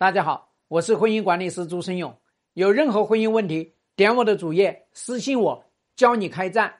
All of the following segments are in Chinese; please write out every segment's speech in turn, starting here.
大家好，我是婚姻管理师朱生勇。有任何婚姻问题，点我的主页私信我，教你开战。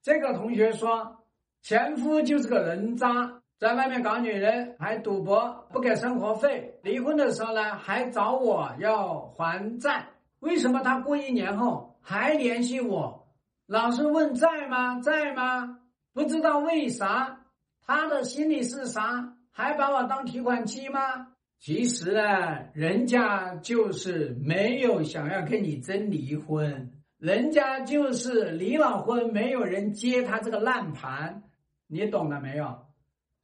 这个同学说，前夫就是个人渣，在外面搞女人，还赌博，不给生活费。离婚的时候呢，还找我要还债。为什么他过一年后还联系我？老是问在吗？在吗？不知道为啥？他的心里是啥？还把我当提款机吗？其实呢，人家就是没有想要跟你真离婚，人家就是离了婚，没有人接他这个烂盘，你懂了没有？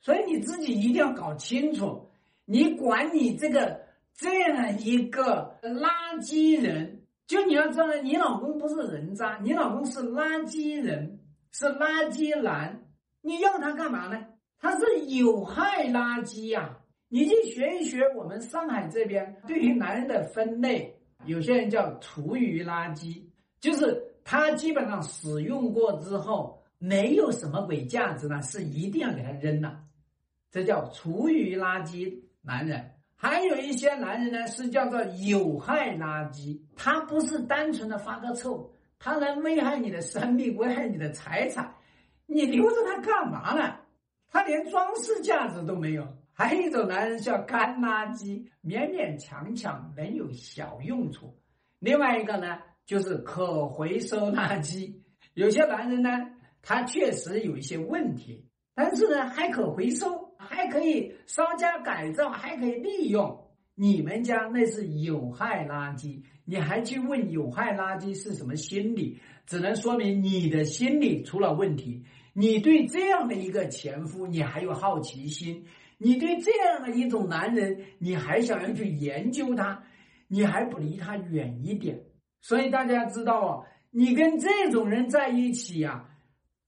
所以你自己一定要搞清楚，你管你这个这样一个垃圾人，就你要知道，你老公不是人渣，你老公是垃圾人，是垃圾男，你要他干嘛呢？他是有害垃圾呀。你去学一学我们上海这边对于男人的分类，有些人叫厨余垃圾，就是他基本上使用过之后没有什么鬼价值呢，是一定要给他扔了，这叫厨余垃圾男人。还有一些男人呢是叫做有害垃圾，他不是单纯的发个臭，他能危害你的生命，危害你的财产，你留着他干嘛呢？他连装饰价值都没有。还有一种男人叫干垃圾，勉勉强强能有小用处。另外一个呢，就是可回收垃圾。有些男人呢，他确实有一些问题，但是呢，还可回收，还可以稍加改造，还可以利用。你们家那是有害垃圾，你还去问有害垃圾是什么心理？只能说明你的心理出了问题。你对这样的一个前夫，你还有好奇心。你对这样的一种男人，你还想要去研究他，你还不离他远一点。所以大家知道哦，你跟这种人在一起呀，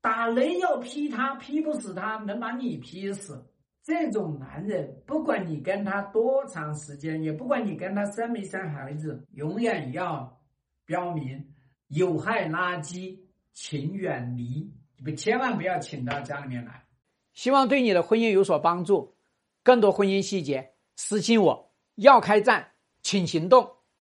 打雷要劈他，劈不死他，能把你劈死。这种男人，不管你跟他多长时间，也不管你跟他生没生孩子，永远要标明有害垃圾，请远离，你们千万不要请到家里面来。希望对你的婚姻有所帮助。更多婚姻细节，私信我。要开战，请行动。